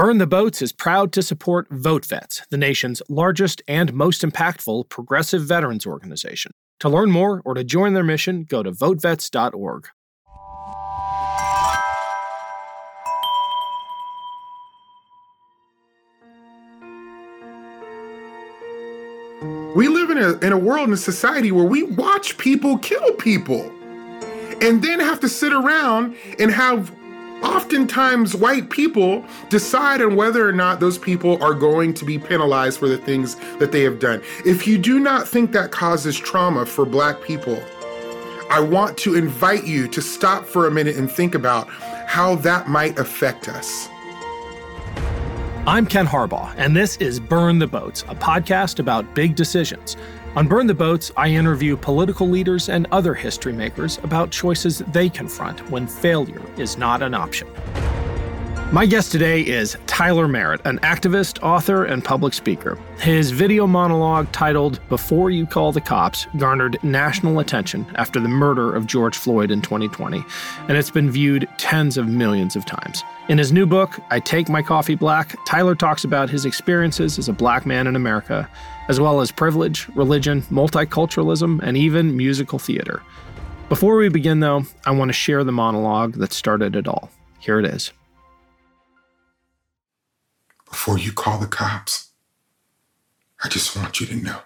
Burn the Boats is proud to support VoteVets, the nation's largest and most impactful progressive veterans organization. To learn more or to join their mission, go to votevets.org. We live in a, in a world and a society where we watch people kill people and then have to sit around and have oftentimes white people decide on whether or not those people are going to be penalized for the things that they have done. If you do not think that causes trauma for black people, I want to invite you to stop for a minute and think about how that might affect us. I'm Ken Harbaugh, and this is Burn the Boats, a podcast about big decisions. On Burn the Boats, I interview political leaders and other history makers about choices they confront when failure is not an option. My guest today is Tyler Merritt, an activist, author, and public speaker. His video monologue titled Before You Call the Cops garnered national attention after the murder of George Floyd in 2020, and it's been viewed tens of millions of times. In his new book, I Take My Coffee Black, Tyler talks about his experiences as a black man in America, as well as privilege, religion, multiculturalism, and even musical theater. Before we begin, though, I want to share the monologue that started it all. Here it is before you call the cops, I just want you to know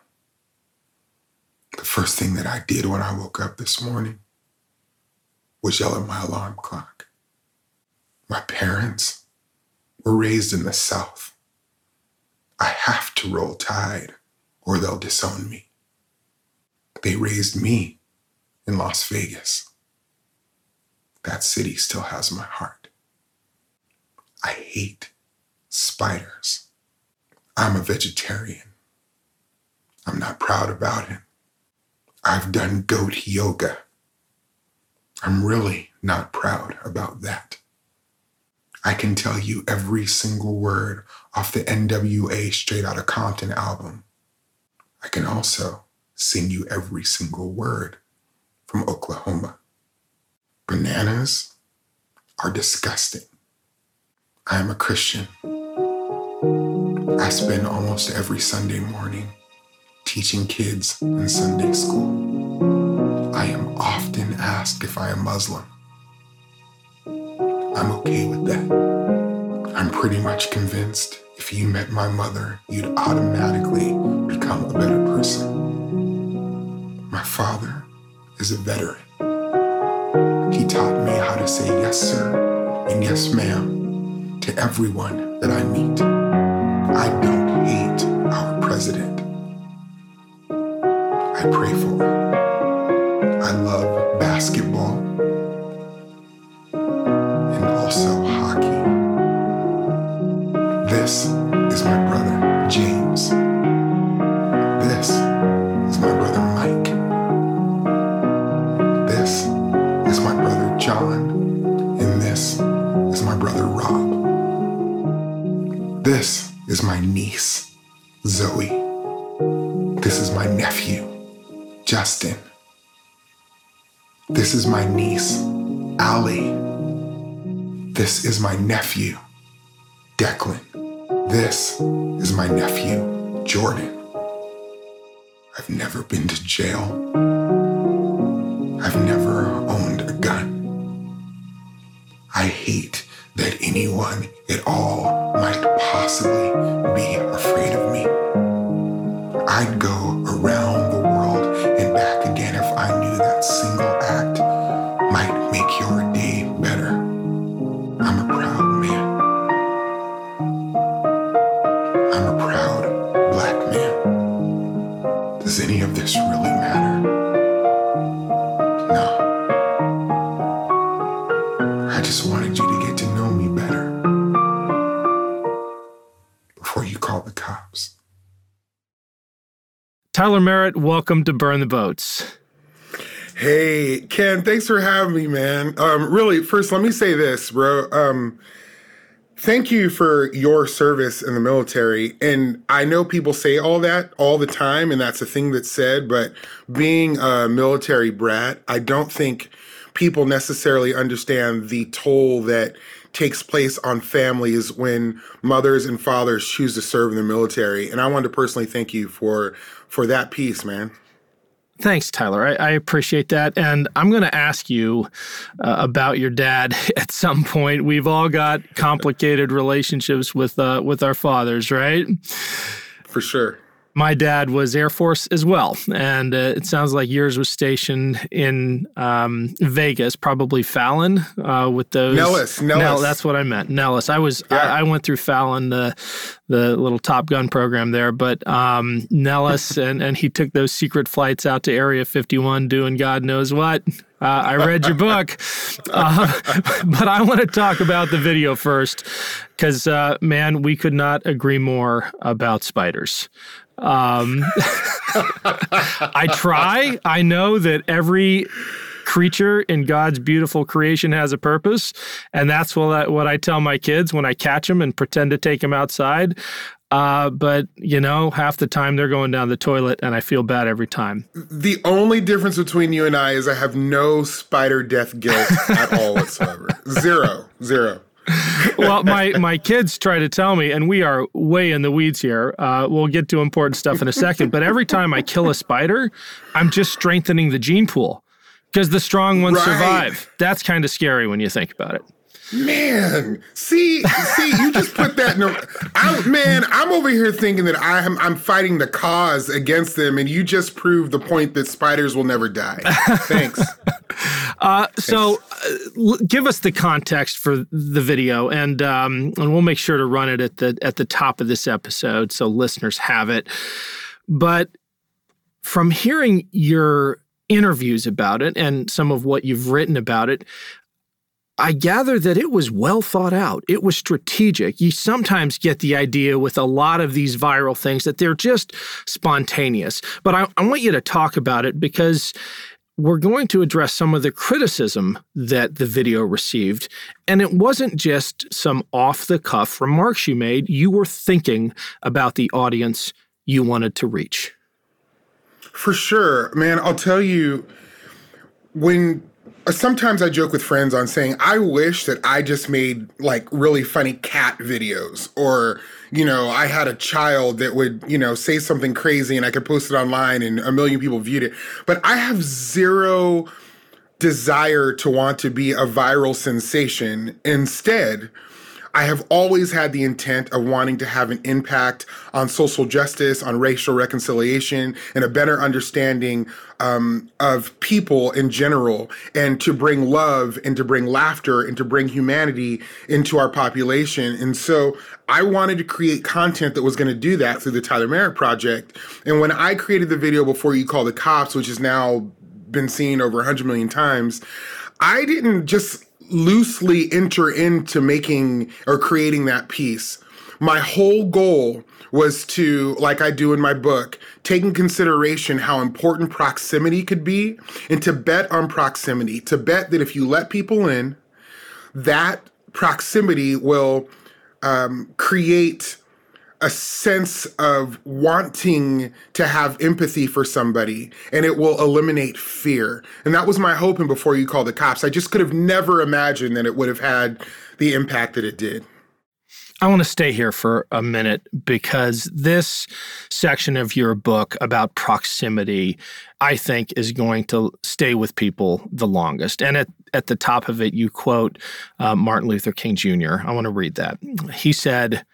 the first thing that I did when I woke up this morning was yell at my alarm clock. My parents were raised in the South. I have to roll tide or they'll disown me. They raised me in Las Vegas. That city still has my heart. I hate spiders. I'm a vegetarian. I'm not proud about it. I've done goat yoga. I'm really not proud about that. I can tell you every single word off the NWA Straight Outta Compton album. I can also sing you every single word from Oklahoma. Bananas are disgusting. I am a Christian. I spend almost every Sunday morning teaching kids in Sunday school. I am often asked if I am Muslim. I'm okay with that. I'm pretty much convinced if you met my mother, you'd automatically become a better person. My father is a veteran. He taught me how to say yes, sir, and yes, ma'am to everyone that I meet. I don't hate our president. I pray for him. I love basketball This is my niece, Allie. This is my nephew, Declan. This is my nephew, Jordan. I've never been to jail. I've never owned a gun. I hate that anyone at all Merritt, welcome to Burn the Boats. Hey, Ken, thanks for having me, man. Um, really, first, let me say this, bro. Um, thank you for your service in the military. And I know people say all that all the time, and that's a thing that's said, but being a military brat, I don't think people necessarily understand the toll that takes place on families when mothers and fathers choose to serve in the military. And I wanted to personally thank you for for that piece, man. Thanks, Tyler. I, I, appreciate that. And I'm going to ask you uh, about your dad at some point. We've all got complicated relationships with uh, with our fathers, right? For sure my dad was Air Force as well, and uh, it sounds like yours was stationed in um, Vegas, probably Fallon uh, with those. Nellis, Nellis. Nell, that's what I meant. Nellis. I was. Yeah. I, I, went through Fallon, the the little Top Gun program there, but um, Nellis, and and he took those secret flights out to Area 51, doing God knows what. Uh, I read your book, uh, but I want to talk about the video first because, uh, man, we could not agree more about spiders. Um, I try. I know that every creature in God's beautiful creation has a purpose, and that's what I, what I tell my kids when I catch them and pretend to take them outside. Uh, but you know, half the time they're going down the toilet, and I feel bad every time. The only difference between you and I is I have no spider death guilt at all whatsoever. Zero, zero well, my my kids try to tell me, and we are way in the weeds here. Uh, we'll get to important stuff in a second. But every time I kill a spider, I'm just strengthening the gene pool because the strong ones right. survive. That's kind of scary when you think about it. Man, see, see, you just put that in. A, I, man, I'm over here thinking that I'm I'm fighting the cause against them, and you just proved the point that spiders will never die. Thanks. Uh, so, uh, give us the context for the video, and um, and we'll make sure to run it at the at the top of this episode so listeners have it. But from hearing your interviews about it and some of what you've written about it, I gather that it was well thought out. It was strategic. You sometimes get the idea with a lot of these viral things that they're just spontaneous. But I, I, want you to talk about it because we're going to address some of the criticism that the video received. And it wasn't just some off the cuff remarks you made, you were thinking about the audience you wanted to reach. For sure. Man, I'll tell you, when sometimes I joke with friends on saying, I wish that I just made like really funny cat videos or, you know, I had a child that would, you know, say something crazy and I could post it online and a million people viewed it. But I have zero desire to want to be a viral sensation. Instead, I have always had the intent of wanting to have an impact on social justice, on racial reconciliation, and a better understanding um, of people in general, and to bring love and to bring laughter and to bring humanity into our population. And so I wanted to create content that was going to do that through the Tyler Merritt Project. And when I created the video before you call the cops, which has now been seen over 100 million times, I didn't just loosely enter into making or creating that piece. My whole goal was to, like I do in my book, take in consideration how important proximity could be and to bet on proximity, to bet that if you let people in, that proximity will um, create a sense of wanting to have empathy for somebody and it will eliminate fear. And that was my hope and before you call the cops. I just could have never imagined that it would have had the impact that it did. I want to stay here for a minute because this section of your book about proximity, I think, is going to stay with people the longest. And at, at the top of it, you quote uh, Martin Luther King Jr. I want to read that. He said,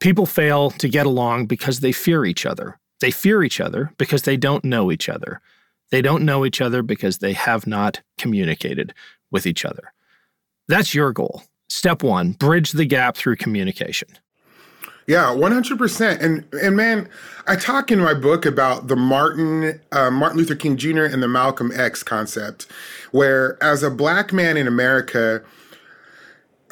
People fail to get along because they fear each other. They fear each other because they don't know each other. They don't know each other because they have not communicated with each other. That's your goal. Step one bridge the gap through communication. Yeah, one hundred percent. And and man, I talk in my book about the Martin uh, Martin Luther King Jr. and the Malcolm X concept, where as a black man in America,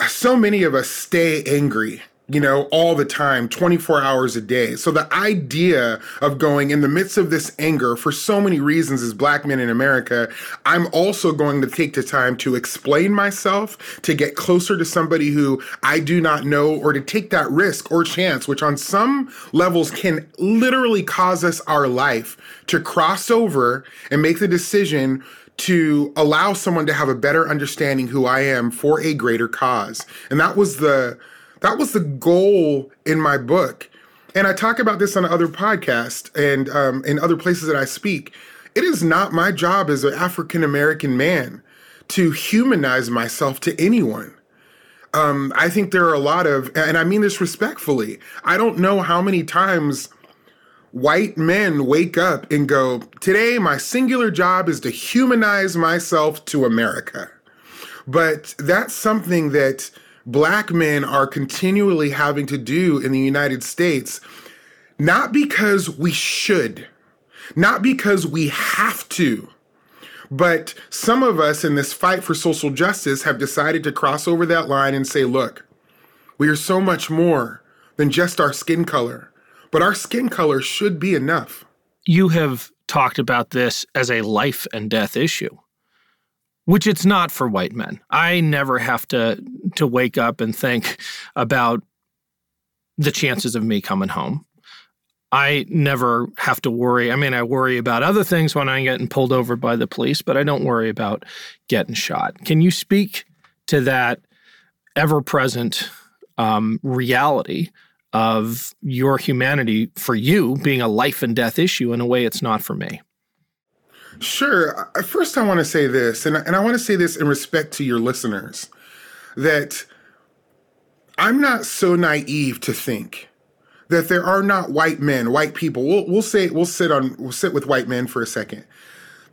so many of us stay angry you know, all the time, 24 hours a day. So the idea of going in the midst of this anger for so many reasons as black men in America, I'm also going to take the time to explain myself, to get closer to somebody who I do not know, or to take that risk or chance, which on some levels can literally cause us our life to cross over and make the decision to allow someone to have a better understanding who I am for a greater cause. And that was the that was the goal in my book. And I talk about this on other podcasts and um, in other places that I speak. It is not my job as an African American man to humanize myself to anyone. Um, I think there are a lot of, and I mean this respectfully, I don't know how many times white men wake up and go, Today, my singular job is to humanize myself to America. But that's something that black men are continually having to do in the United States, not because we should, not because we have to, but some of us in this fight for social justice have decided to cross over that line and say, look, we are so much more than just our skin color, but our skin color should be enough. You have talked about this as a life and death issue, which it's not for white men. I never have to to wake up and think about the chances of me coming home. I never have to worry. I mean, I worry about other things when I'm getting pulled over by the police, but I don't worry about getting shot. Can you speak to that ever present um, reality of your humanity for you being a life and death issue in a way it's not for me? Sure. First, I want to say this, and, and I want to say this in respect to your listeners that I'm not so naive to think that there are not white men, white people. We'll, we'll say we'll sit on we'll sit with white men for a second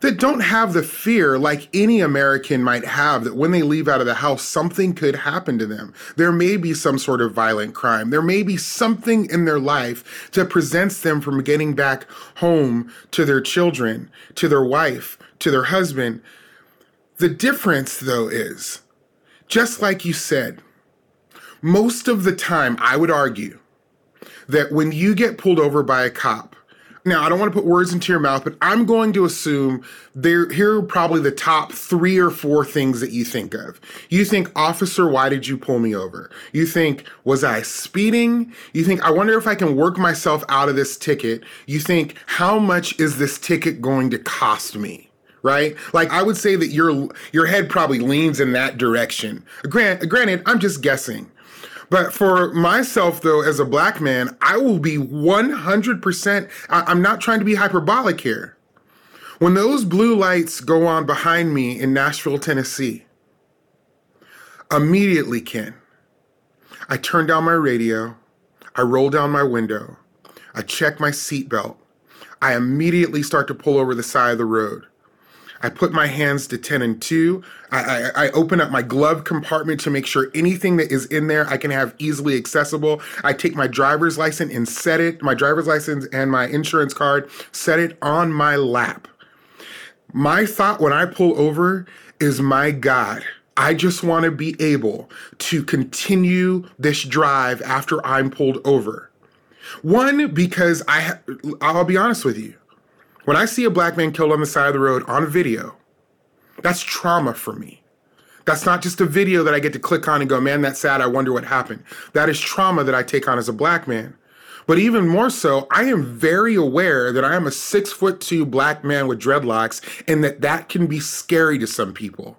that don't have the fear like any American might have that when they leave out of the house, something could happen to them. There may be some sort of violent crime. There may be something in their life that prevents them from getting back home to their children, to their wife, to their husband. The difference, though, is just like you said, most of the time, I would argue, that when you get pulled over by a cop, now I don't want to put words into your mouth, but I'm going to assume there here are probably the top three or four things that you think of. You think, officer, why did you pull me over? You think, was I speeding? You think, I wonder if I can work myself out of this ticket. You think, how much is this ticket going to cost me? right? Like I would say that your your head probably leans in that direction. Grant, granted, I'm just guessing. But for myself, though, as a black man, I will be 100%, I, am not trying to be hyperbolic here. When those blue lights go on behind me in Nashville, Tennessee, immediately, Ken, I turn down my radio, I roll down my window, I check my seatbelt, I immediately start to pull over the side of the road. I put my hands to 10 and 2. I, I, I, open up my glove compartment to make sure anything that is in there I can have easily accessible. I take my driver's license and set it, my driver's license and my insurance card, set it on my lap. My thought when I pull over is, my God, I just want to be able to continue this drive after I'm pulled over. One, because I, I'll be honest with you. When I see a black man killed on the side of the road on video, that's trauma for me. That's not just a video that I get to click on and go, man, that's sad. I wonder what happened. That is trauma that I take on as a black man. But even more so, I am very aware that I am a six foot two black man with dreadlocks and that that can be scary to some people.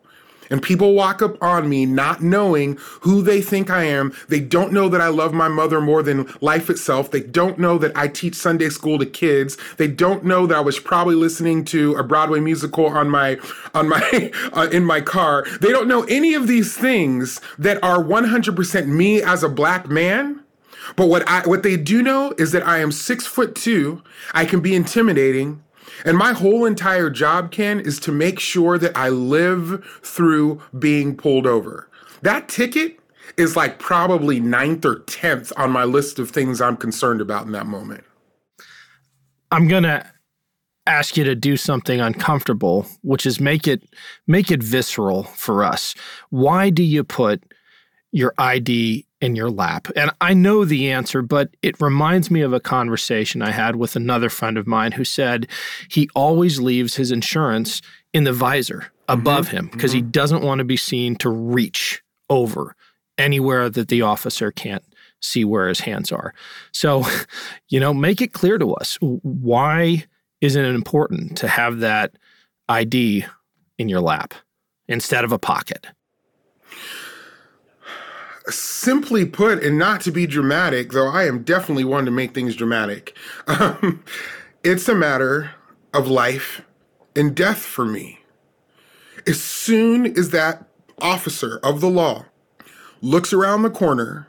And people walk up on me not knowing who they think I am. They don't know that I love my mother more than life itself. They don't know that I teach Sunday school to kids. They don't know that I was probably listening to a Broadway musical on my on my uh, in my car. They don't know any of these things that are 100% me as a black man. But what I what they do know is that I am six foot two. I can be intimidating and my whole entire job, Ken, is to make sure that I live through being pulled over. That ticket is like probably ninth or 10th on my list of things I'm concerned about in that moment. I'm to ask you to do something uncomfortable, which is make it make it visceral for us. Why do you put your ID in your lap? And I know the answer, but it reminds me of a conversation I had with another friend of mine who said he always leaves his insurance in the visor above mm-hmm. him because mm-hmm. he doesn't want to be seen to reach over anywhere that the officer can't see where his hands are. So, you know, make it clear to us why isn't it important to have that ID in your lap instead of a pocket? Simply put, and not to be dramatic, though I am definitely one to make things dramatic, um, it's a matter of life and death for me. As soon as that officer of the law looks around the corner,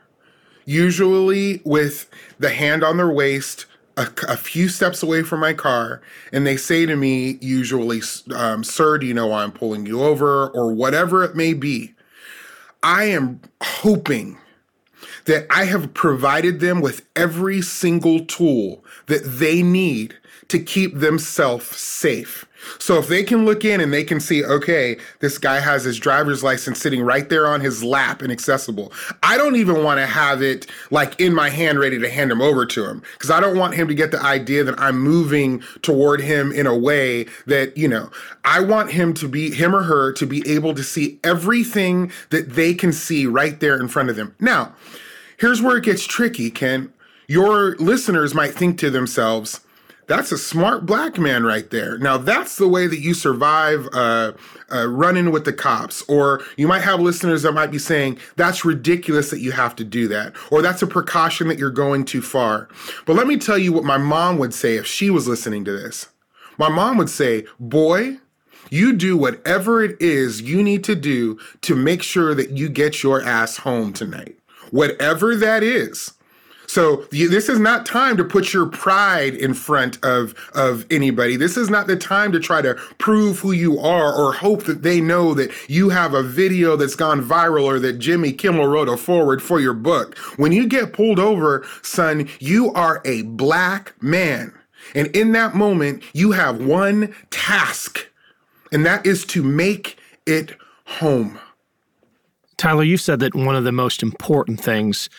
usually with the hand on their waist, a, a, few steps away from my car, and they say to me, usually, um, Sir, do you know why I'm pulling you over? or whatever it may be. I am hoping that I have provided them with every single tool that they need to keep themselves safe. So if they can look in and they can see, okay, this guy has his driver's license sitting right there on his lap and accessible. I don't even want to have it like in my hand ready to hand him over to him because I don't want him to get the idea that I'm moving toward him in a way that, you know, I want him to be, him or her to be able to see everything that they can see right there in front of them. Now, here's where it gets tricky, Ken. Your listeners might think to themselves, that's a smart black man right there. Now, that's the way that you survive uh, uh, running with the cops. Or you might have listeners that might be saying, that's ridiculous that you have to do that. Or that's a precaution that you're going too far. But let me tell you what my mom would say if she was listening to this. My mom would say, boy, you do whatever it is you need to do to make sure that you get your ass home tonight. Whatever that is. So this is not time to put your pride in front of of anybody. This is not the time to try to prove who you are or hope that they know that you have a video that's gone viral or that Jimmy Kimmel wrote a foreword for your book. When you get pulled over, son, you are a black man. And in that moment, you have one task, and that is to make it home. Tyler, you said that one of the most important things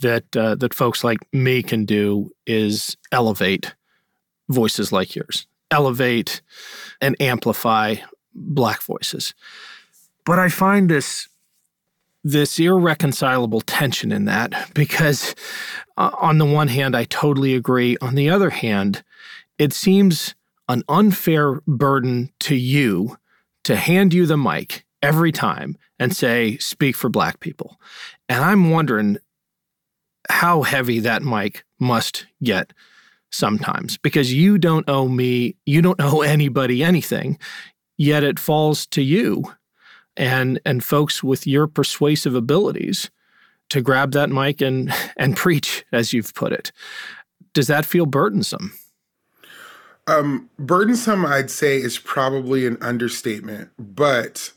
that uh, that folks like me can do is elevate voices like yours, elevate and amplify black voices. But I find this this irreconcilable tension in that because uh, on the one hand I totally agree, on the other hand it seems an unfair burden to you to hand you the mic every time and say speak for black people. And I'm wondering how heavy that mic must get sometimes because you don't owe me, you don't owe anybody anything, yet it falls to you and and folks with your persuasive abilities to grab that mic and and preach as you've put it. Does that feel burdensome? Um, burdensome, I'd say, is probably an understatement, but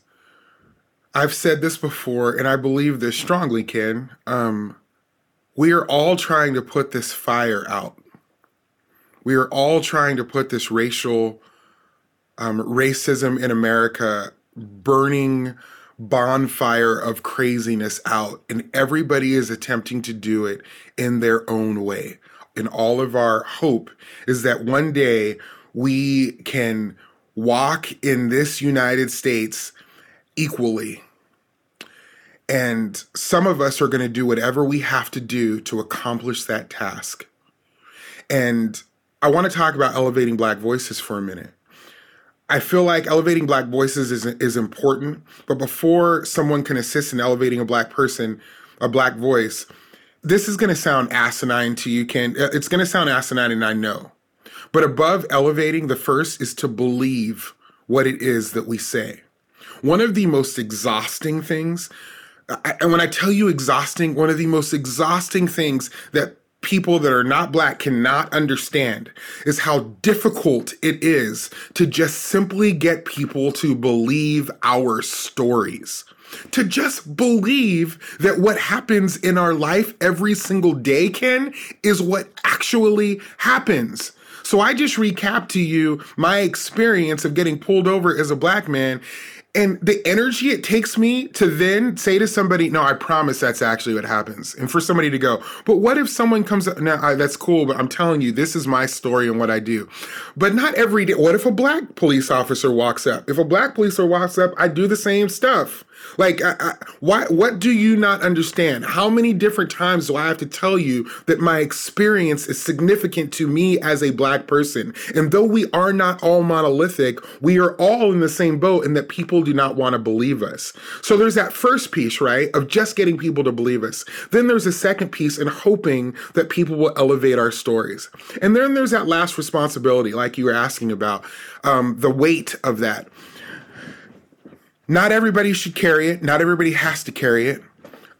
I've said this before, and I believe this strongly, Ken. Um, we are all trying to put this fire out. We are all trying to put this racial um, racism in America burning bonfire of craziness out, and everybody is attempting to do it in their own way. And all of our hope is that one day we can walk in this United States equally and some of us are going to do whatever we have to do to accomplish that task. And I want to talk about elevating Black voices for a minute. I feel like elevating Black voices is, is important, but before someone can assist in elevating a Black person, a Black voice, this is going to sound asinine to you, Ken. Uh, it's going to sound asinine, and I know. But above elevating, the first is to believe what it is that we say. One of the most exhausting things and when I tell you exhausting, one of the most exhausting things that people that are not black cannot understand is how difficult it is to just simply get people to believe our stories. To just believe that what happens in our life every single day, Ken, is what actually happens. So I just recap to you my experience of getting pulled over as a black man and the energy it takes me to then say to somebody, no, I promise that's actually what happens. And for somebody to go, but what if someone comes up, now I, that's cool, but I'm telling you, this is my story and what I do. But not every day. What if a black police officer walks up? If a black police officer walks up, I do the same stuff. Like, I, I, why? What do you not understand? How many different times do I have to tell you that my experience is significant to me as a black person? And though we are not all monolithic, we are all in the same boat, and that people do not want to believe us. So there's that first piece, right, of just getting people to believe us. Then there's a second piece in hoping that people will elevate our stories. And then there's that last responsibility, like you were asking about, um, the weight of that. Not everybody should carry it. Not everybody has to carry it.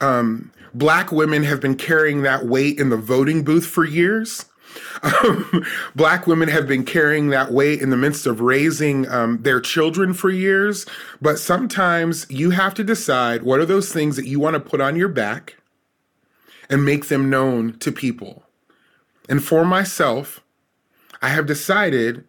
Um, black women have been carrying that weight in the voting booth for years. Um, black women have been carrying that weight in the midst of raising um, their children for years. But sometimes you have to decide what are those things that you want to put on your back and make them known to people. And for myself, I have decided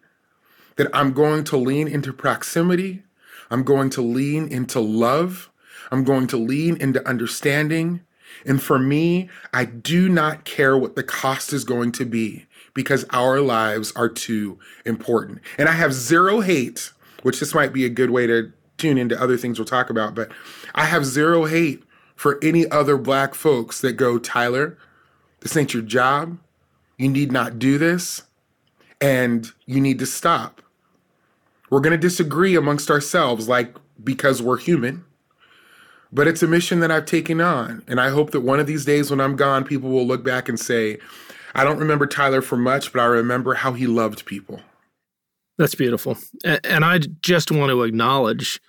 that I'm going to lean into proximity I'm going to lean into love. I'm going to lean into understanding. And for me, I do not care what the cost is going to be because our lives are too important. And I have zero hate, which this might be a good way to tune into other things we'll talk about, but I have zero hate for any other black folks that go, Tyler, this ain't your job. You need not do this. And you need to stop. We're going to disagree amongst ourselves, like because we're human. But it's a mission that I've taken on. And I hope that one of these days when I'm gone, people will look back and say, I don't remember Tyler for much, but I remember how he loved people. That's beautiful. And I just want to acknowledge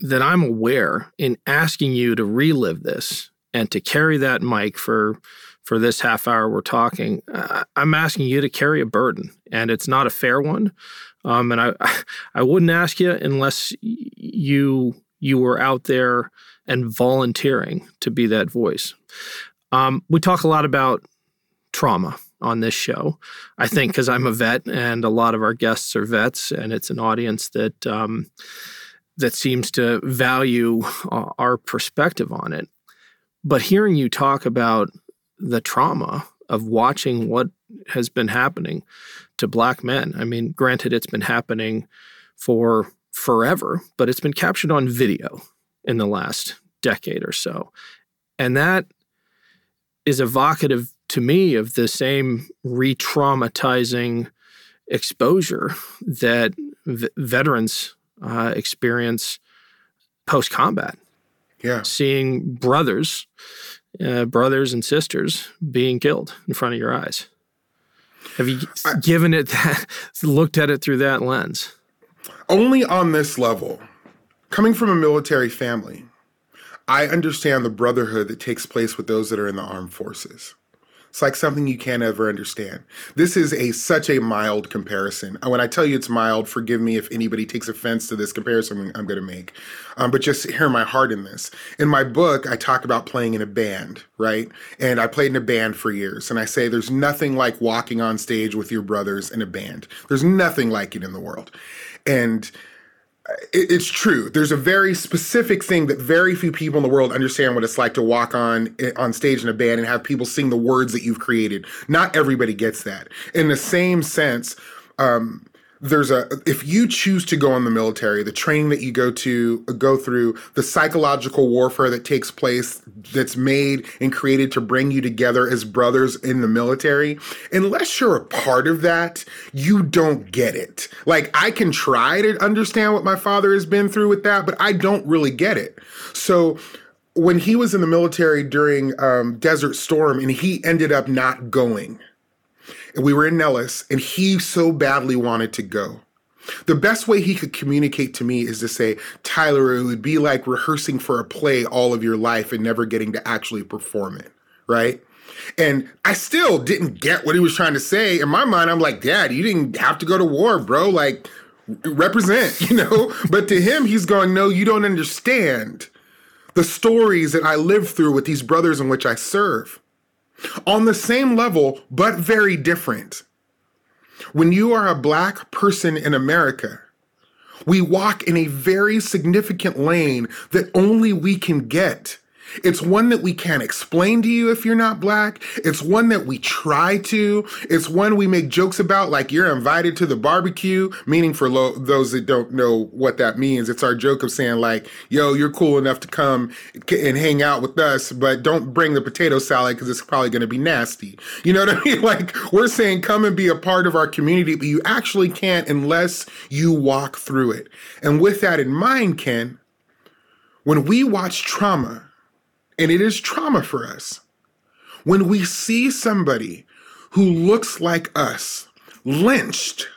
that I'm aware in asking you to relive this and to carry that mic for for this half hour we're talking, I'm asking you to carry a burden, and it's not a fair one. Um, and I, I wouldn't ask you unless you you were out there and volunteering to be that voice. Um, we talk a lot about trauma on this show. I think because I'm a vet and a lot of our guests are vets, and it's an audience that um, that seems to value uh, our perspective on it. But hearing you talk about the trauma of watching what has been happening to black men. I mean, granted, it's been happening for forever, but it's been captured on video in the last decade or so. And that is evocative to me of the same re traumatizing exposure that v- veterans uh, experience post combat. Yeah. Seeing brothers uh, brothers and sisters being killed in front of your eyes. Have you I, given it that, looked at it through that lens? Only on this level. Coming from a military family, I understand the brotherhood that takes place with those that are in the armed forces. It's like something you can't ever understand. This is a such a mild comparison. When I tell you it's mild, forgive me if anybody takes offense to this comparison I'm going to make. Um, but just hear my heart in this. In my book, I talk about playing in a band, right? And I played in a band for years. And I say there's nothing like walking on stage with your brothers in a band. There's nothing like it in the world. And it's true. There's a very specific thing that very few people in the world understand what it's like to walk on eh, on stage in a band and have people sing the words that you've created. Not everybody gets that. In the same sense, um, there's a if you choose to go in the military the training that you go to go through the psychological warfare that takes place that's made and created to bring you together as brothers in the military unless you're a part of that you don't get it. Like i can try to understand what my father has been through with that but i don't really get it. So when he was in the military during um, desert storm and he ended up not going we were in Nellis, and he so badly wanted to go. The best way he could communicate to me is to say, Tyler, it would be like rehearsing for a play all of your life and never getting to actually perform it, right? And I still didn't get what he was trying to say. In my mind, I'm like, Dad, you didn't have to go to war, bro. Like, represent, you know? but to him, he's going, No, you don't understand the stories that I lived through with these brothers in which I serve on the same level, but very different. When you are a black person in America, We walk in a very significant lane that only we can get. It's one that we can't explain to you if you're not black. It's one that we try to. It's one we make jokes about, like you're invited to the barbecue, meaning for lo- those that don't know what that means, it's our joke of saying, like, yo, you're cool enough to come and hang out with us, but don't bring the potato salad because it's probably going to be nasty. You know what I mean? Like, we're saying, come and be a part of our community, but you actually can't unless you walk through it. And with that in mind, Ken, when we watch trauma, and it is trauma for us. When we see somebody who looks like us lynched,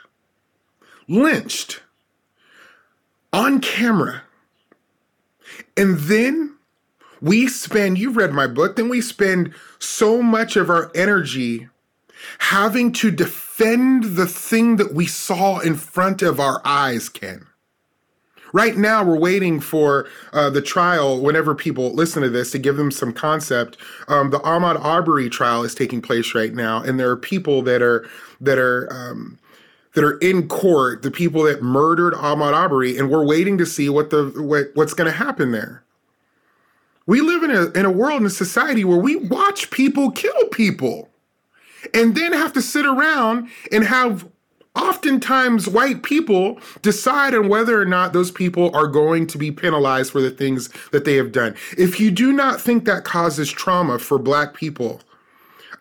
lynched on camera, and then we spend, you've read my book, then we spend so much of our energy having to defend the thing that we saw in front of our eyes, Ken. Right now, we're waiting for uh, the trial. Whenever people listen to this, to give them some concept, um, the Ahmaud Arbery trial is taking place right now, and there are people that are that are um, that are in court, the people that murdered Ahmaud Arbery, and we're waiting to see what the what, what's going to happen there. We live in a in a world in a society where we watch people kill people, and then have to sit around and have oftentimes white people decide on whether or not those people are going to be penalized for the things that they have done. If you do not think that causes trauma for black people,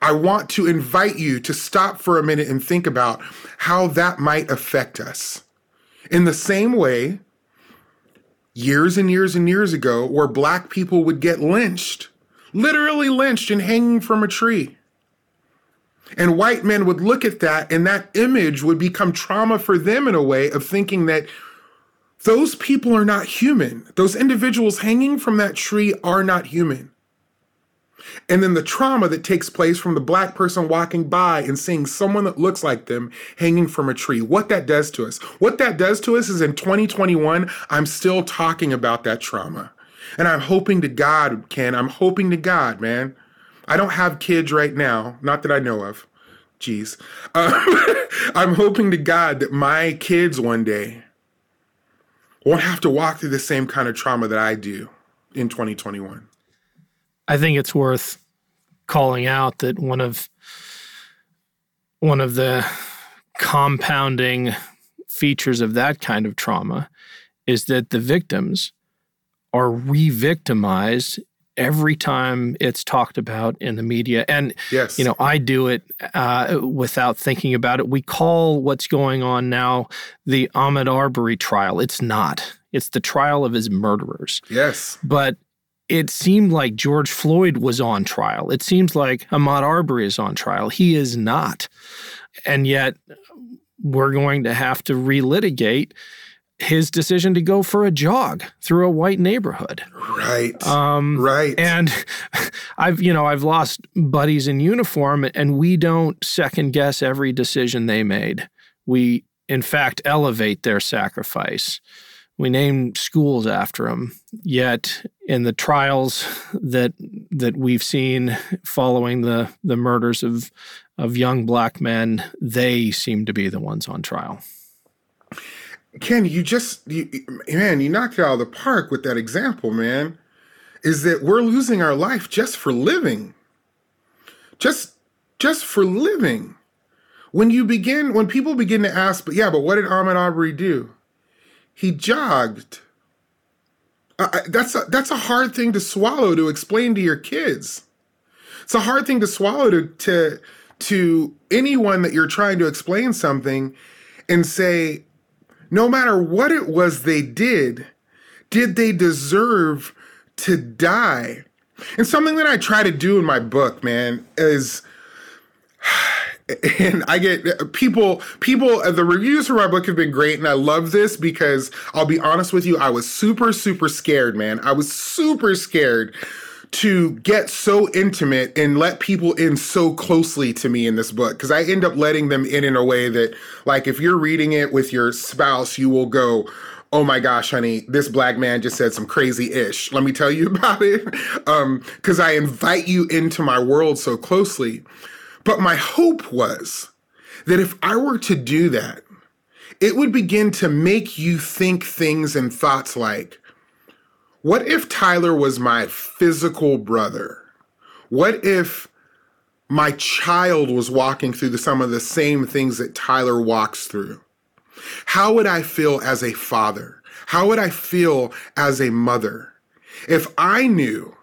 I want to invite you to stop for a minute and think about how that might affect us. In the same way, years and years and years ago, where black people would get lynched, literally lynched and hanging from a tree. And white men would look at that, and that image would become trauma for them in a way of thinking that those people are not human. Those individuals hanging from that tree are not human. And then the trauma that takes place from the black person walking by and seeing someone that looks like them hanging from a tree, what that does to us. What that does to us is in 2021, I'm still talking about that trauma. And I'm hoping to God, Ken, I'm hoping to God, man, I don't have kids right now, not that I know of. Jeez. Uh, I'm hoping to God that my kids one day won't have to walk through the same kind of trauma that I do in 2021. I think it's worth calling out that one of one of the compounding features of that kind of trauma is that the victims are re-victimized every time it's talked about in the media. And, yes. you know, I do it uh, without thinking about it. We call what's going on now the Ahmaud Arbery trial. It's not, it's the trial of his murderers. Yes. But it seemed like George Floyd was on trial. It seems like Ahmaud Arbery is on trial. He is not. And yet, we're going to have to relitigate his decision to go for a jog through a white neighborhood. Right. Um, right. And I've, you know, I've lost buddies in uniform and we don't second guess every decision they made. We, in fact, elevate their sacrifice. We name schools after them. Yet, in the trials that that we've seen following the the murders of of young black men, they seem to be the ones on trial. Ken, you just, you, man, you knocked it out of the park with that example, man. Is that we're losing our life just for living. Just, just for living. When you begin, when people begin to ask, but yeah, but what did Ahmaud Arbery do? He jogged. Uh, that's a, that's a hard thing to swallow to explain to your kids. It's a hard thing to swallow to to to anyone that you're trying to explain something and say, no matter what it was they did, did they deserve to die? And something that I try to do in my book, man, is and I get people people uh, the reviews for my book have been great and I love this because I'll be honest with you, I was super super scared, man. I was super scared to get so intimate and let people in so closely to me in this book because I end up letting them in in a way that, like, if you're reading it with your spouse, you will go, oh my gosh, honey, this black man just said some crazy ish. Let me tell you about it. Because um, I invite you into my world so closely. But my hope was that if I were to do that, it would begin to make you think things and thoughts like, what if Tyler was my physical brother? What if my child was walking through the, some of the same things that Tyler walks through? How would I feel as a father? How would I feel as a mother if I knew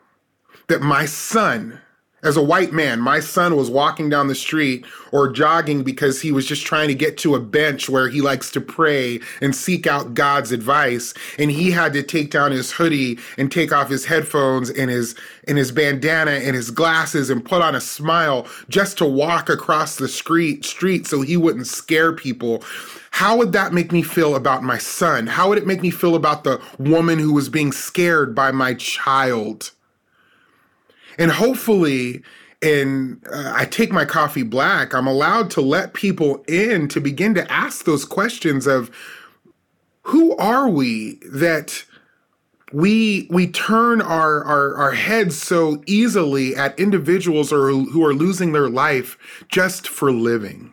that my son as a white man, my son was walking down the street or jogging because he was just trying to get to a bench where he likes to pray and seek out God's advice. And he had to take down his hoodie and take off his headphones and his and his bandana and his glasses and put on a smile just to walk across the street street so he wouldn't scare people. How would that make me feel about my son? How would it make me feel about the woman who was being scared by my child? And hopefully, and uh, I take my coffee black, I'm allowed to let people in to begin to ask those questions of who are we that we we turn our, our, our heads so easily at individuals or who are losing their life just for living.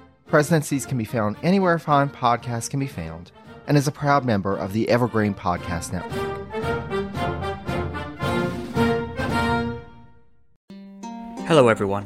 Presidencies can be found anywhere fine podcasts can be found and is a proud member of the Evergreen Podcast Network. Hello, everyone.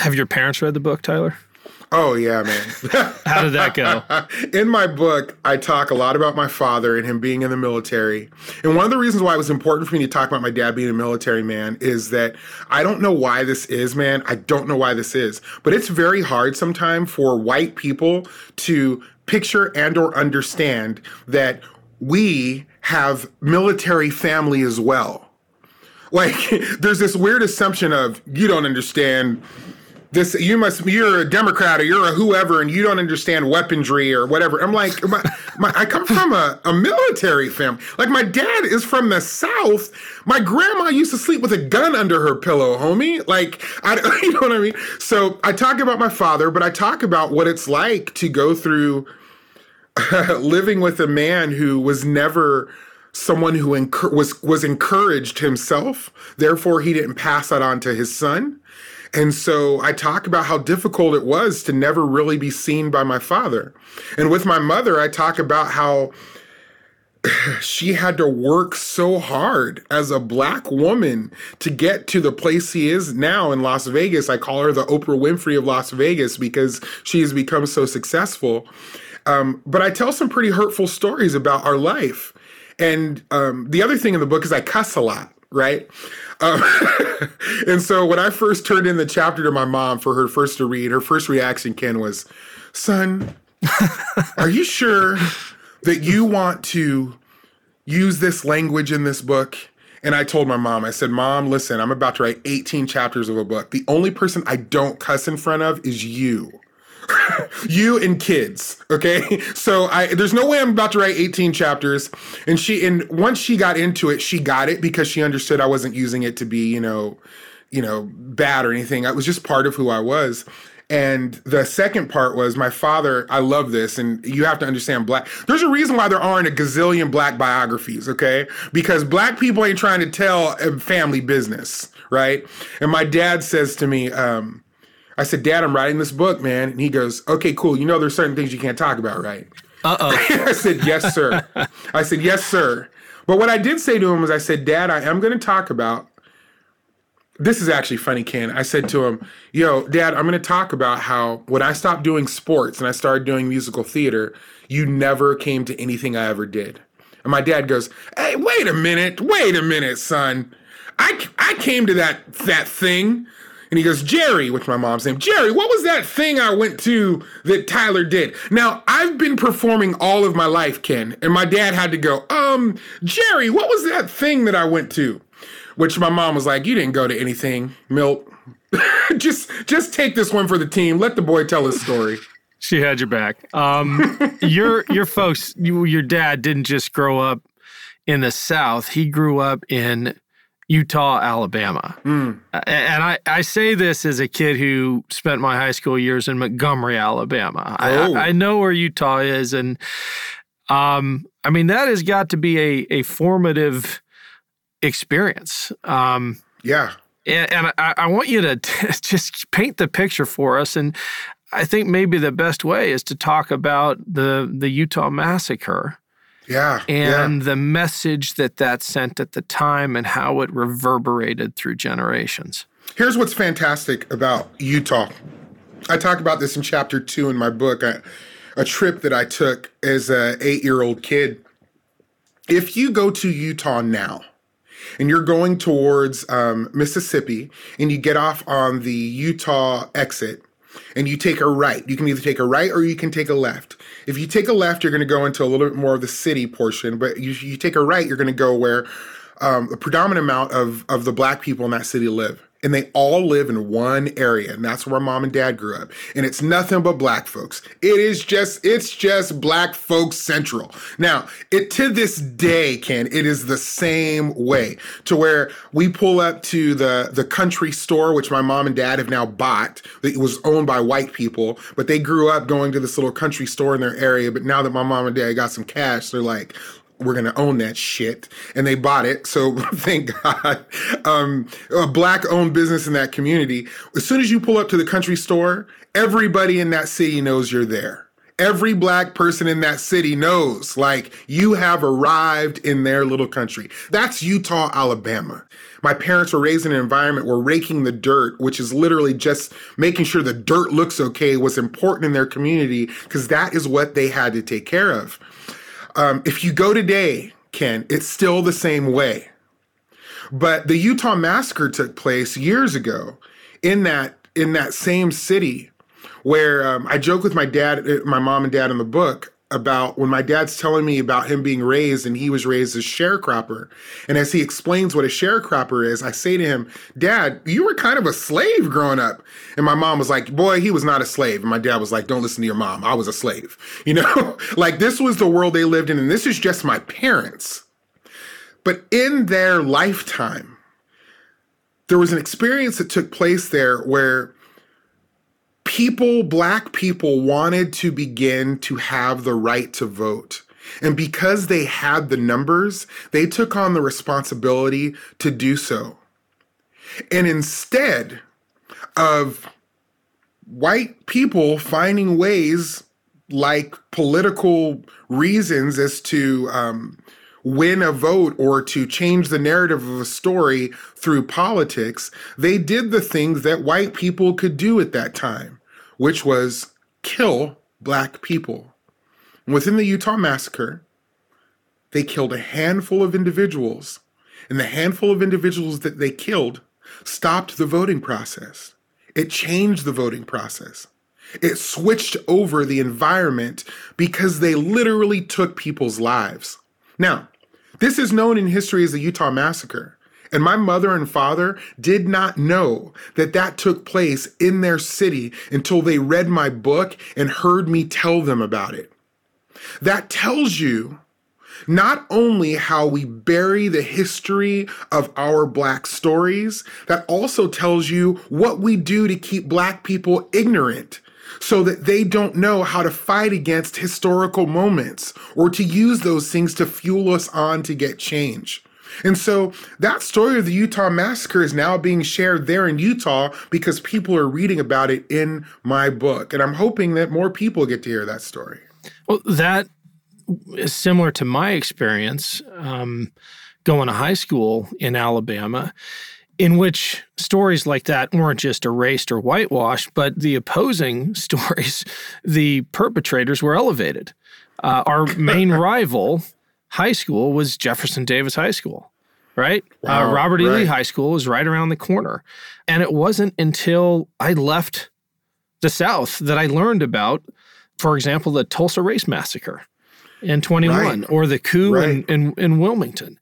Have your parents read the book, Tyler? Oh yeah, man. How did that go? in my book, I talk a lot about my father and him being in the military. And one of the reasons why it was important for me to talk about my dad being a military man is that I don't know why this is, man. I don't know why this is. But it's very hard sometimes for white people to picture and or understand that we have military family as well. Like there's this weird assumption of you don't understand this you must you're a democrat or you're a whoever and you don't understand weaponry or whatever. I'm like my, my, i come from a, a military family. Like my dad is from the south. My grandma used to sleep with a gun under her pillow homie. Like i you know what i mean? So i talk about my father but i talk about what it's like to go through living with a man who was never someone who was was encouraged himself. Therefore he didn't pass that on to his son and so I talk about how difficult it was to never really be seen by my father. And with my mother, I talk about how she had to work so hard as a black woman to get to the place he is now in Las Vegas. I call her the Oprah Winfrey of Las Vegas because she has become so successful. Um, but I tell some pretty hurtful stories about our life. And um, the other thing in the book is I cuss a lot, right? Um, and so when I first turned in the chapter to my mom for her first to read, her first reaction, Ken, was, Son, are you sure that you want to use this language in this book? And I told my mom, I said, Mom, listen, I'm about to write 18 chapters of a book. The only person I don't cuss in front of is you. you and kids. Okay. So I there's no way I'm about to write 18 chapters. And she and once she got into it, she got it because she understood I wasn't using it to be, you know, you know, bad or anything. It was just part of who I was. And the second part was my father. I love this, and you have to understand black. There's a reason why there aren't a gazillion black biographies, okay? Because black people ain't trying to tell family business, right? And my dad says to me, um, I said, Dad, I'm writing this book, man. And he goes, Okay, cool. You know, there's certain things you can't talk about, right? Uh oh. I said, Yes, sir. I said, Yes, sir. But what I did say to him was, I said, Dad, I am going to talk about this is actually funny, Ken. I said to him, Yo, Dad, I'm going to talk about how when I stopped doing sports and I started doing musical theater, you never came to anything I ever did. And my dad goes, Hey, wait a minute, wait a minute, son. I, I came to that that thing. And he goes, Jerry, which my mom's name, Jerry, what was that thing I went to that Tyler did? Now, I've been performing all of my life, Ken, and my dad had to go, um, Jerry, what was that thing that I went to? Which my mom was like, You didn't go to anything, Milt. just just take this one for the team. Let the boy tell his story. She had your back. Um, your your folks, you, your dad didn't just grow up in the South. He grew up in Eutaw, Alabama. Mm. And I, I say this as a kid who spent my high school years in Montgomery, Alabama. Oh. I, I know where Eutaw is. And um, I mean, that has got to be a, a formative experience. Um, yeah. And, and I, I, want you to just paint the picture for us. And I think maybe the best way is to talk about the, the Eutaw massacre yeah. And yeah. the message that that sent at the time and how it reverberated through generations. Here's what's fantastic about Eutaw. I talk about this in chapter two in my book. A, a trip that I took as a eight year old kid. If you go to Eutaw now, and you're going towards um, Mississippi, and you get off on the Eutaw exit, and you take a right. You can either take a right or you can take a left. If you take a left, you're going to go into a little bit more of the city portion, but you, you take a right, you're going to go where um, a predominant amount of, of the black people in that city live and they all live in one area and that's where my mom and dad grew up. And it's nothing but black folks. It is just it's just black folks central. Now it to this day ken it is the same way to where we pull up to the the country store which my mom and dad have now bought it was owned by white people but they grew up going to this little country store in their area but now that my mom and dad got some cash they're like we're going to own that shit. And they bought it. So thank God. Um, a black owned business in that community. As soon as you pull up to the country store, everybody in that city knows you're there. Every black person in that city knows, like, you have arrived in their little country. That's Eutaw, Alabama. My parents were raised in an environment where raking the dirt, which is literally just making sure the dirt looks okay, was important in their community because that is what they had to take care of. Um, if you go today, Ken, it's still the same way. But the Eutaw massacre took place years ago in that in that same city where um, I joke with my dad, uh, my mom and dad in the book about when my dad's telling me about him being raised and he was raised as a sharecropper. And as he explains what a sharecropper is, I say to him, Dad, you were kind of a slave growing up. And my mom was like, Boy, he was not a slave. And my dad was like, Don't listen to your mom. I was a slave. You know, like this was the world they lived in. And this is just my parents. But in their lifetime, there was an experience that took place there where people, black people, wanted to begin to have the right to vote. And because they had the numbers, they took on the responsibility to do so. And instead of white people finding ways like political reasons as to um, win a vote or to change the narrative of a story through politics, they did the things that white people could do at that time which was kill black people. Within the Eutaw massacre, they killed a handful of individuals, and the handful of individuals that they killed stopped the voting process. It changed the voting process. It switched over the environment because they literally took people's lives. Now, this is known in history as the Eutaw Massacre. And my mother and father did not know that that took place in their city until they read my book and heard me tell them about it. That tells you not only how we bury the history of our black stories, that also tells you what we do to keep black people ignorant so that they don't know how to fight against historical moments or to use those things to fuel us on to get change. And so that story of the Eutaw massacre is now being shared there in Eutaw because people are reading about it in my book. And I'm hoping that more people get to hear that story. Well, that is similar to my experience um, going to high school in Alabama. in which stories like that weren't just erased or whitewashed, but the opposing stories, the perpetrators were elevated. Uh, our main rival high school was Jefferson Davis High School, right? Uh, wow, uh, Robert E. Lee High School was right around the corner. And it wasn't until I left the South that I learned about, for example, the Tulsa Race Massacre in 21 right. or the coup right. in, in, in Wilmington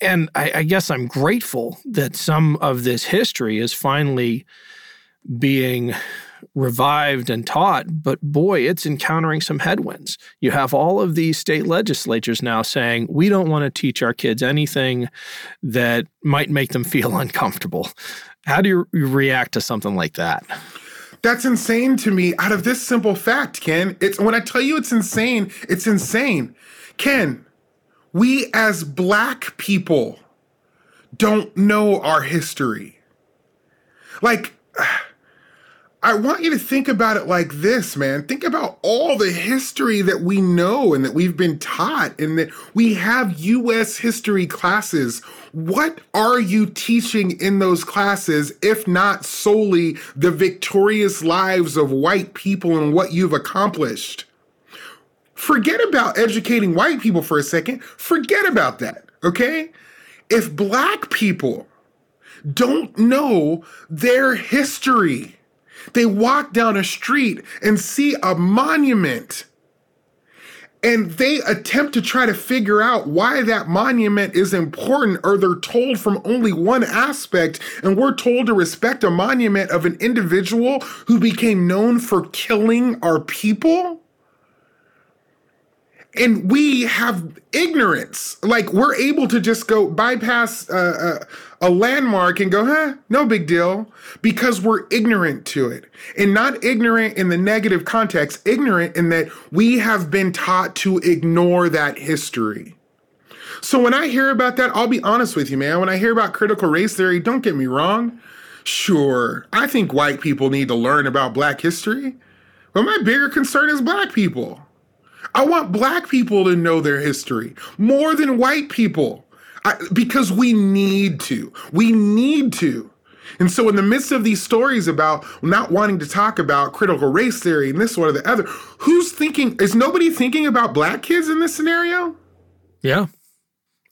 and I, I, guess I'm grateful that some of this history is finally being revived and taught. But boy, it's encountering some headwinds. You have all of these state legislatures now saying, we don't want to teach our kids anything that might make them feel uncomfortable. How do you react to something like that? That's insane to me out of this simple fact, Ken. It's when I tell you it's insane, it's insane. Ken, we as black people don't know our history. Like, I want you to think about it like this, man. Think about all the history that we know and that we've been taught, and that we have US history classes. What are you teaching in those classes, if not solely the victorious lives of white people and what you've accomplished? Forget about educating white people for a second. Forget about that, okay? If black people don't know their history, they walk down a street and see a monument. And they attempt to try to figure out why that monument is important or they're told from only one aspect. And we're told to respect a monument of an individual who became known for killing our people and we have ignorance. Like we're able to just go bypass uh, uh, a landmark and go, huh, no big deal, because we're ignorant to it. And not ignorant in the negative context, ignorant in that we have been taught to ignore that history. So when I hear about that, I'll be honest with you, man. When I hear about critical race theory, don't get me wrong. Sure, I think white people need to learn about black history, but my bigger concern is black people. I want black people to know their history more than white people I, because we need to. We need to. And so, in the midst of these stories about not wanting to talk about critical race theory and this one or the other, who's thinking? Is nobody thinking about black kids in this scenario? Yeah.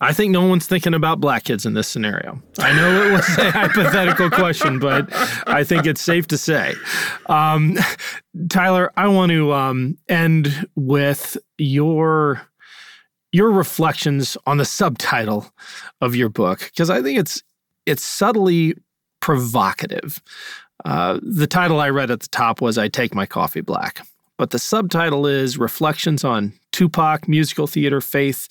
I think no one's thinking about black kids in this scenario. I know it was a hypothetical question, but I think it's safe to say. Um, Tyler, I want to um, end with your your reflections on the subtitle of your book because I think it's it's subtly provocative. Uh, the title I read at the top was "I Take My Coffee Black," but the subtitle is "Reflections on Tupac, Musical Theater, Faith,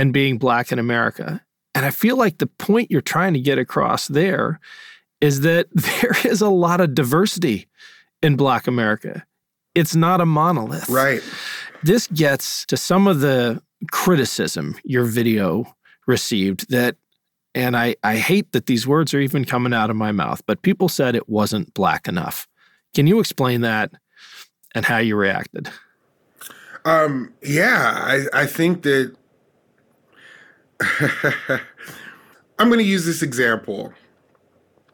and being black in America. And I feel like the point you're trying to get across there is that there is a lot of diversity in black America. It's not a monolith. Right. This gets to some of the criticism your video received that and I, I hate that these words are even coming out of my mouth, but people said it wasn't black enough. Can you explain that and how you reacted? Um, yeah, I, I think that I'm going to use this example.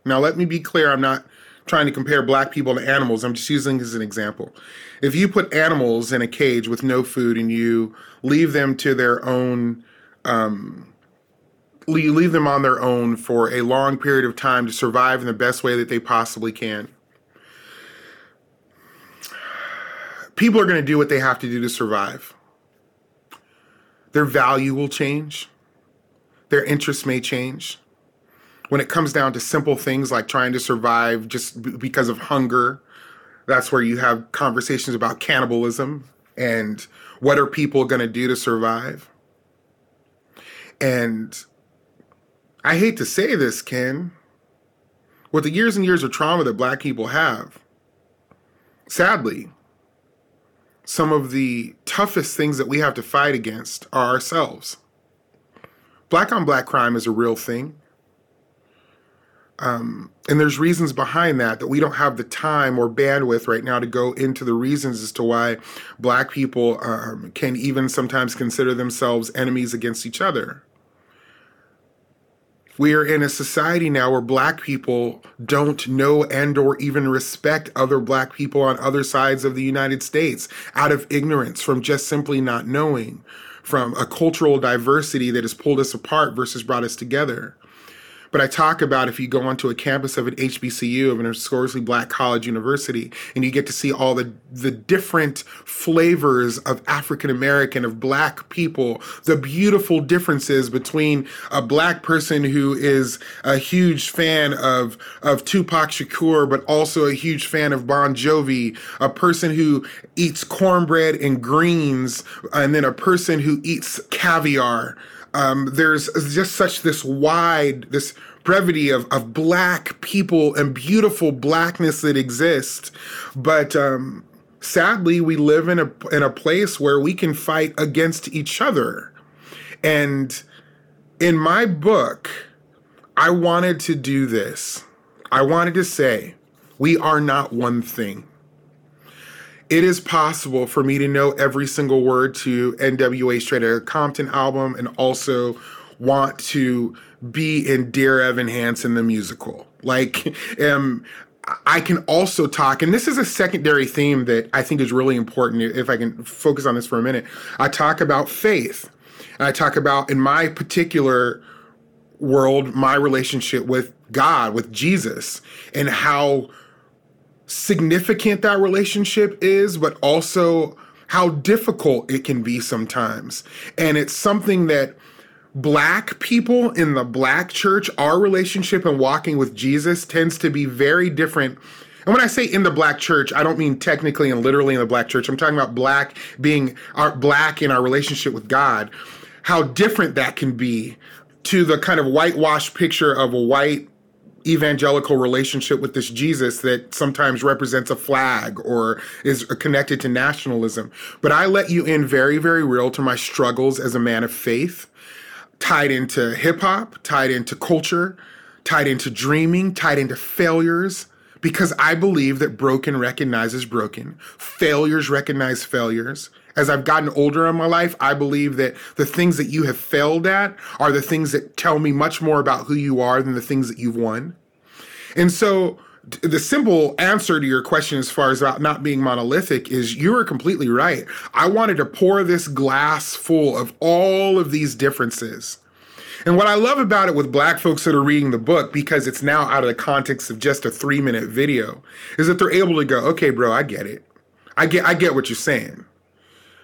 Now, let me be clear I'm not trying to compare black people to animals. I'm just using this as an example. If you put animals in a cage with no food and you leave them to their own, um, you leave them on their own for a long period of time to survive in the best way that they possibly can. People are going to do what they have to do to survive. Their value will change their interests may change. When it comes down to simple things like trying to survive just b- because of hunger, that's where you have conversations about cannibalism and what are people going to do to survive. And I hate to say this, Ken, with the years and years of trauma that black people have, sadly, some of the toughest things that we have to fight against are ourselves black on black crime is a real thing. Um, and there's reasons behind that that we don't have the time or bandwidth right now to go into the reasons as to why black people um, can even sometimes consider themselves enemies against each other. we are in a society now where black people don't know and or even respect other black people on other sides of the United States out of ignorance from just simply not knowing from a cultural diversity that has pulled us apart versus brought us together. But I talk about if you go onto a campus of an HBCU, of an historically black college university, and you get to see all the, the different flavors of African American, of black people, the beautiful differences between a black person who is a huge fan of, of Tupac Shakur, but also a huge fan of Bon Jovi, a person who eats cornbread and greens, and then a person who eats caviar um, there's just such this wide, this brevity of, of black people and beautiful blackness that exists. But um, sadly, we live in a in a place where we can fight against each other. And in my book, I wanted to do this. I wanted to say, we are not one thing it is possible for me to know every single word to NWA Straight Outta Compton album and also want to be in Dear Evan Hansen the musical. Like, um, I can also talk, and this is a secondary theme that I think is really important. If I can focus on this for a minute, I talk about faith. And I talk about, in my particular world, my relationship with God, with Jesus, and how significant that relationship is, but also how difficult it can be sometimes. And it's something that black people in the black church, our relationship and walking with Jesus tends to be very different. And when I say in the black church, I don't mean technically and literally in the black church. I'm talking about black being our black in our relationship with God. How different that can be to the kind of whitewashed picture of a white evangelical relationship with this Jesus that sometimes represents a flag or is connected to nationalism. But I let you in very, very real to my struggles as a man of faith, tied into hip hop, tied into culture, tied into dreaming, tied into failures. Because I believe that broken recognizes broken, failures recognize failures, as I've gotten older in my life, I believe that the things that you have failed at are the things that tell me much more about who you are than the things that you've won. And so the simple answer to your question as far as about not being monolithic is you are completely right. I wanted to pour this glass full of all of these differences. And what I love about it with black folks that are reading the book, because it's now out of the context of just a three minute video, is that they're able to go, okay, bro, I get it. I get I get what you're saying.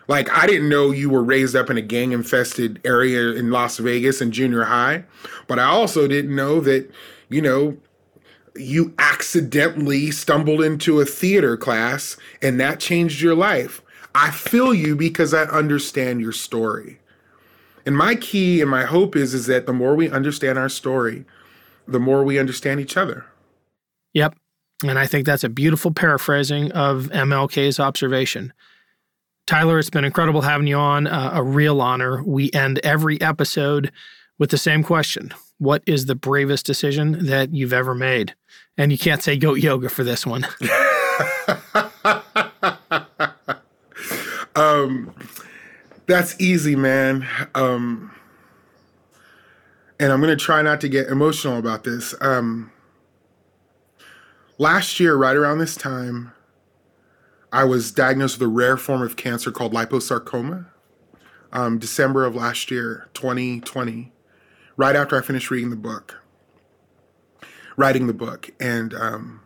Like, I didn't know you were raised up in a gang infested area in Las Vegas in junior high, but I also didn't know that, you know, you accidentally stumbled into a theater class and that changed your life. I feel you because I understand your story. And my key and my hope is is that the more we understand our story, the more we understand each other. Yep. And I think that's a beautiful paraphrasing of MLK's observation. Tyler, it's been incredible having you on. Uh, a real honor. We end every episode with the same question What is the bravest decision that you've ever made? And you can't say goat yoga for this one. um, that's easy, man. Um, and I'm going to try not to get emotional about this. Um, last year, right around this time, I was diagnosed with a rare form of cancer called liposarcoma. Um, December of last year, 2020, right after I finished reading the book, writing the book, and um,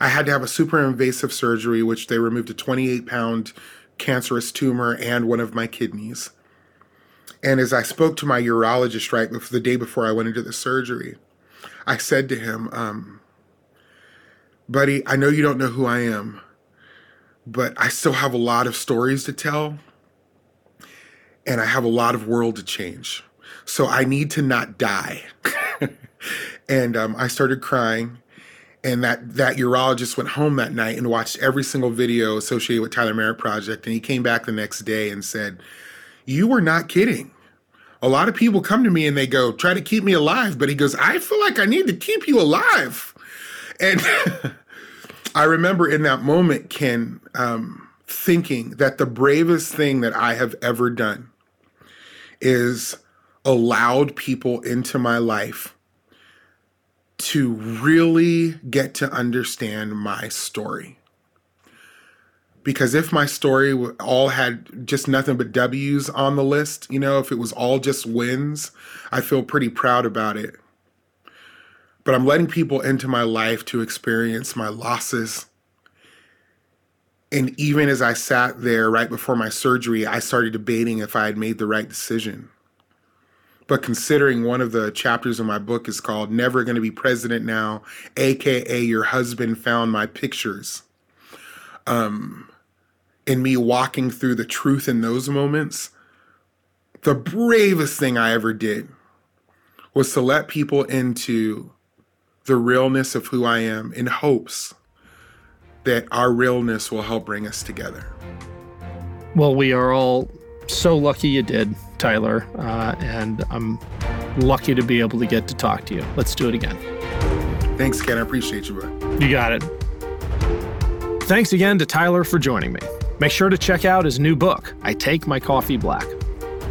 I had to have a super invasive surgery, which they removed a 28 pound cancerous tumor and one of my kidneys. And as I spoke to my urologist right before the day before I went into the surgery, I said to him, um, "Buddy, I know you don't know who I am." But I still have a lot of stories to tell and I have a lot of world to change. So I need to not die. and um, I started crying. And that, that urologist went home that night and watched every single video associated with Tyler Merritt Project. And he came back the next day and said, You were not kidding. A lot of people come to me and they go, Try to keep me alive. But he goes, I feel like I need to keep you alive. And I remember in that moment, Ken, um, thinking that the bravest thing that I have ever done is allowed people into my life to really get to understand my story. Because if my story all had just nothing but W's on the list, you know, if it was all just wins, I feel pretty proud about it. But I'm letting people into my life to experience my losses. And even as I sat there right before my surgery, I started debating if I had made the right decision. But considering one of the chapters of my book is called Never Gonna Be President Now, aka Your Husband Found My Pictures. Um, and me walking through the truth in those moments, the bravest thing I ever did was to let people into the realness of who I am in hopes that our realness will help bring us together. Well, we are all so lucky you did, Tyler, uh, and I'm lucky to be able to get to talk to you. Let's do it again. Thanks, Ken. I appreciate you, bro. You got it. Thanks again to Tyler for joining me. Make sure to check out his new book, I Take My Coffee Black.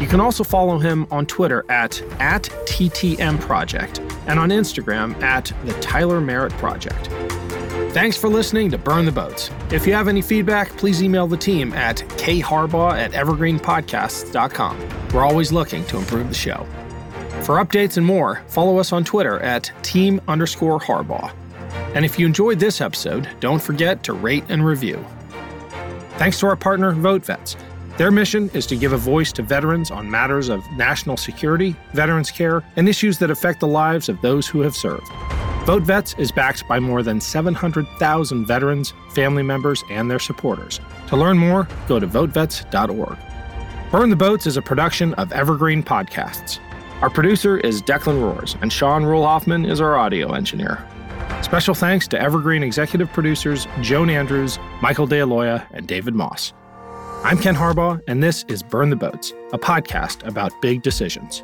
You can also follow him on Twitter at, at TTM Project and on Instagram at the Tyler Merritt Project. Thanks for listening to Burn the Boats. If you have any feedback, please email the team at kharbaugh at evergreenpodcasts.com. We're always looking to improve the show. For updates and more, follow us on Twitter at team underscore Harbaugh. And if you enjoyed this episode, don't forget to rate and review. Thanks to our partner, VoteVets. Their mission is to give a voice to veterans on matters of national security, veterans care, and issues that affect the lives of those who have served. Vote Vets is backed by more than 700,000 veterans, family members, and their supporters. To learn more, go to votevets.org. Burn the Boats is a production of Evergreen Podcasts. Our producer is Declan Roars, and Sean Rule Hoffman is our audio engineer. Special thanks to Evergreen executive producers Joan Andrews, Michael DeAloia, and David Moss. I'm Ken Harbaugh, and this is Burn the Boats, a podcast about big decisions.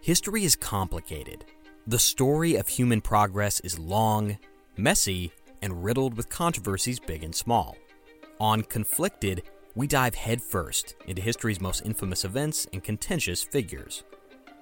History is complicated. The story of human progress is long, messy, and riddled with controversies big and small. On Conflicted, we dive headfirst into history's most infamous events and contentious figures.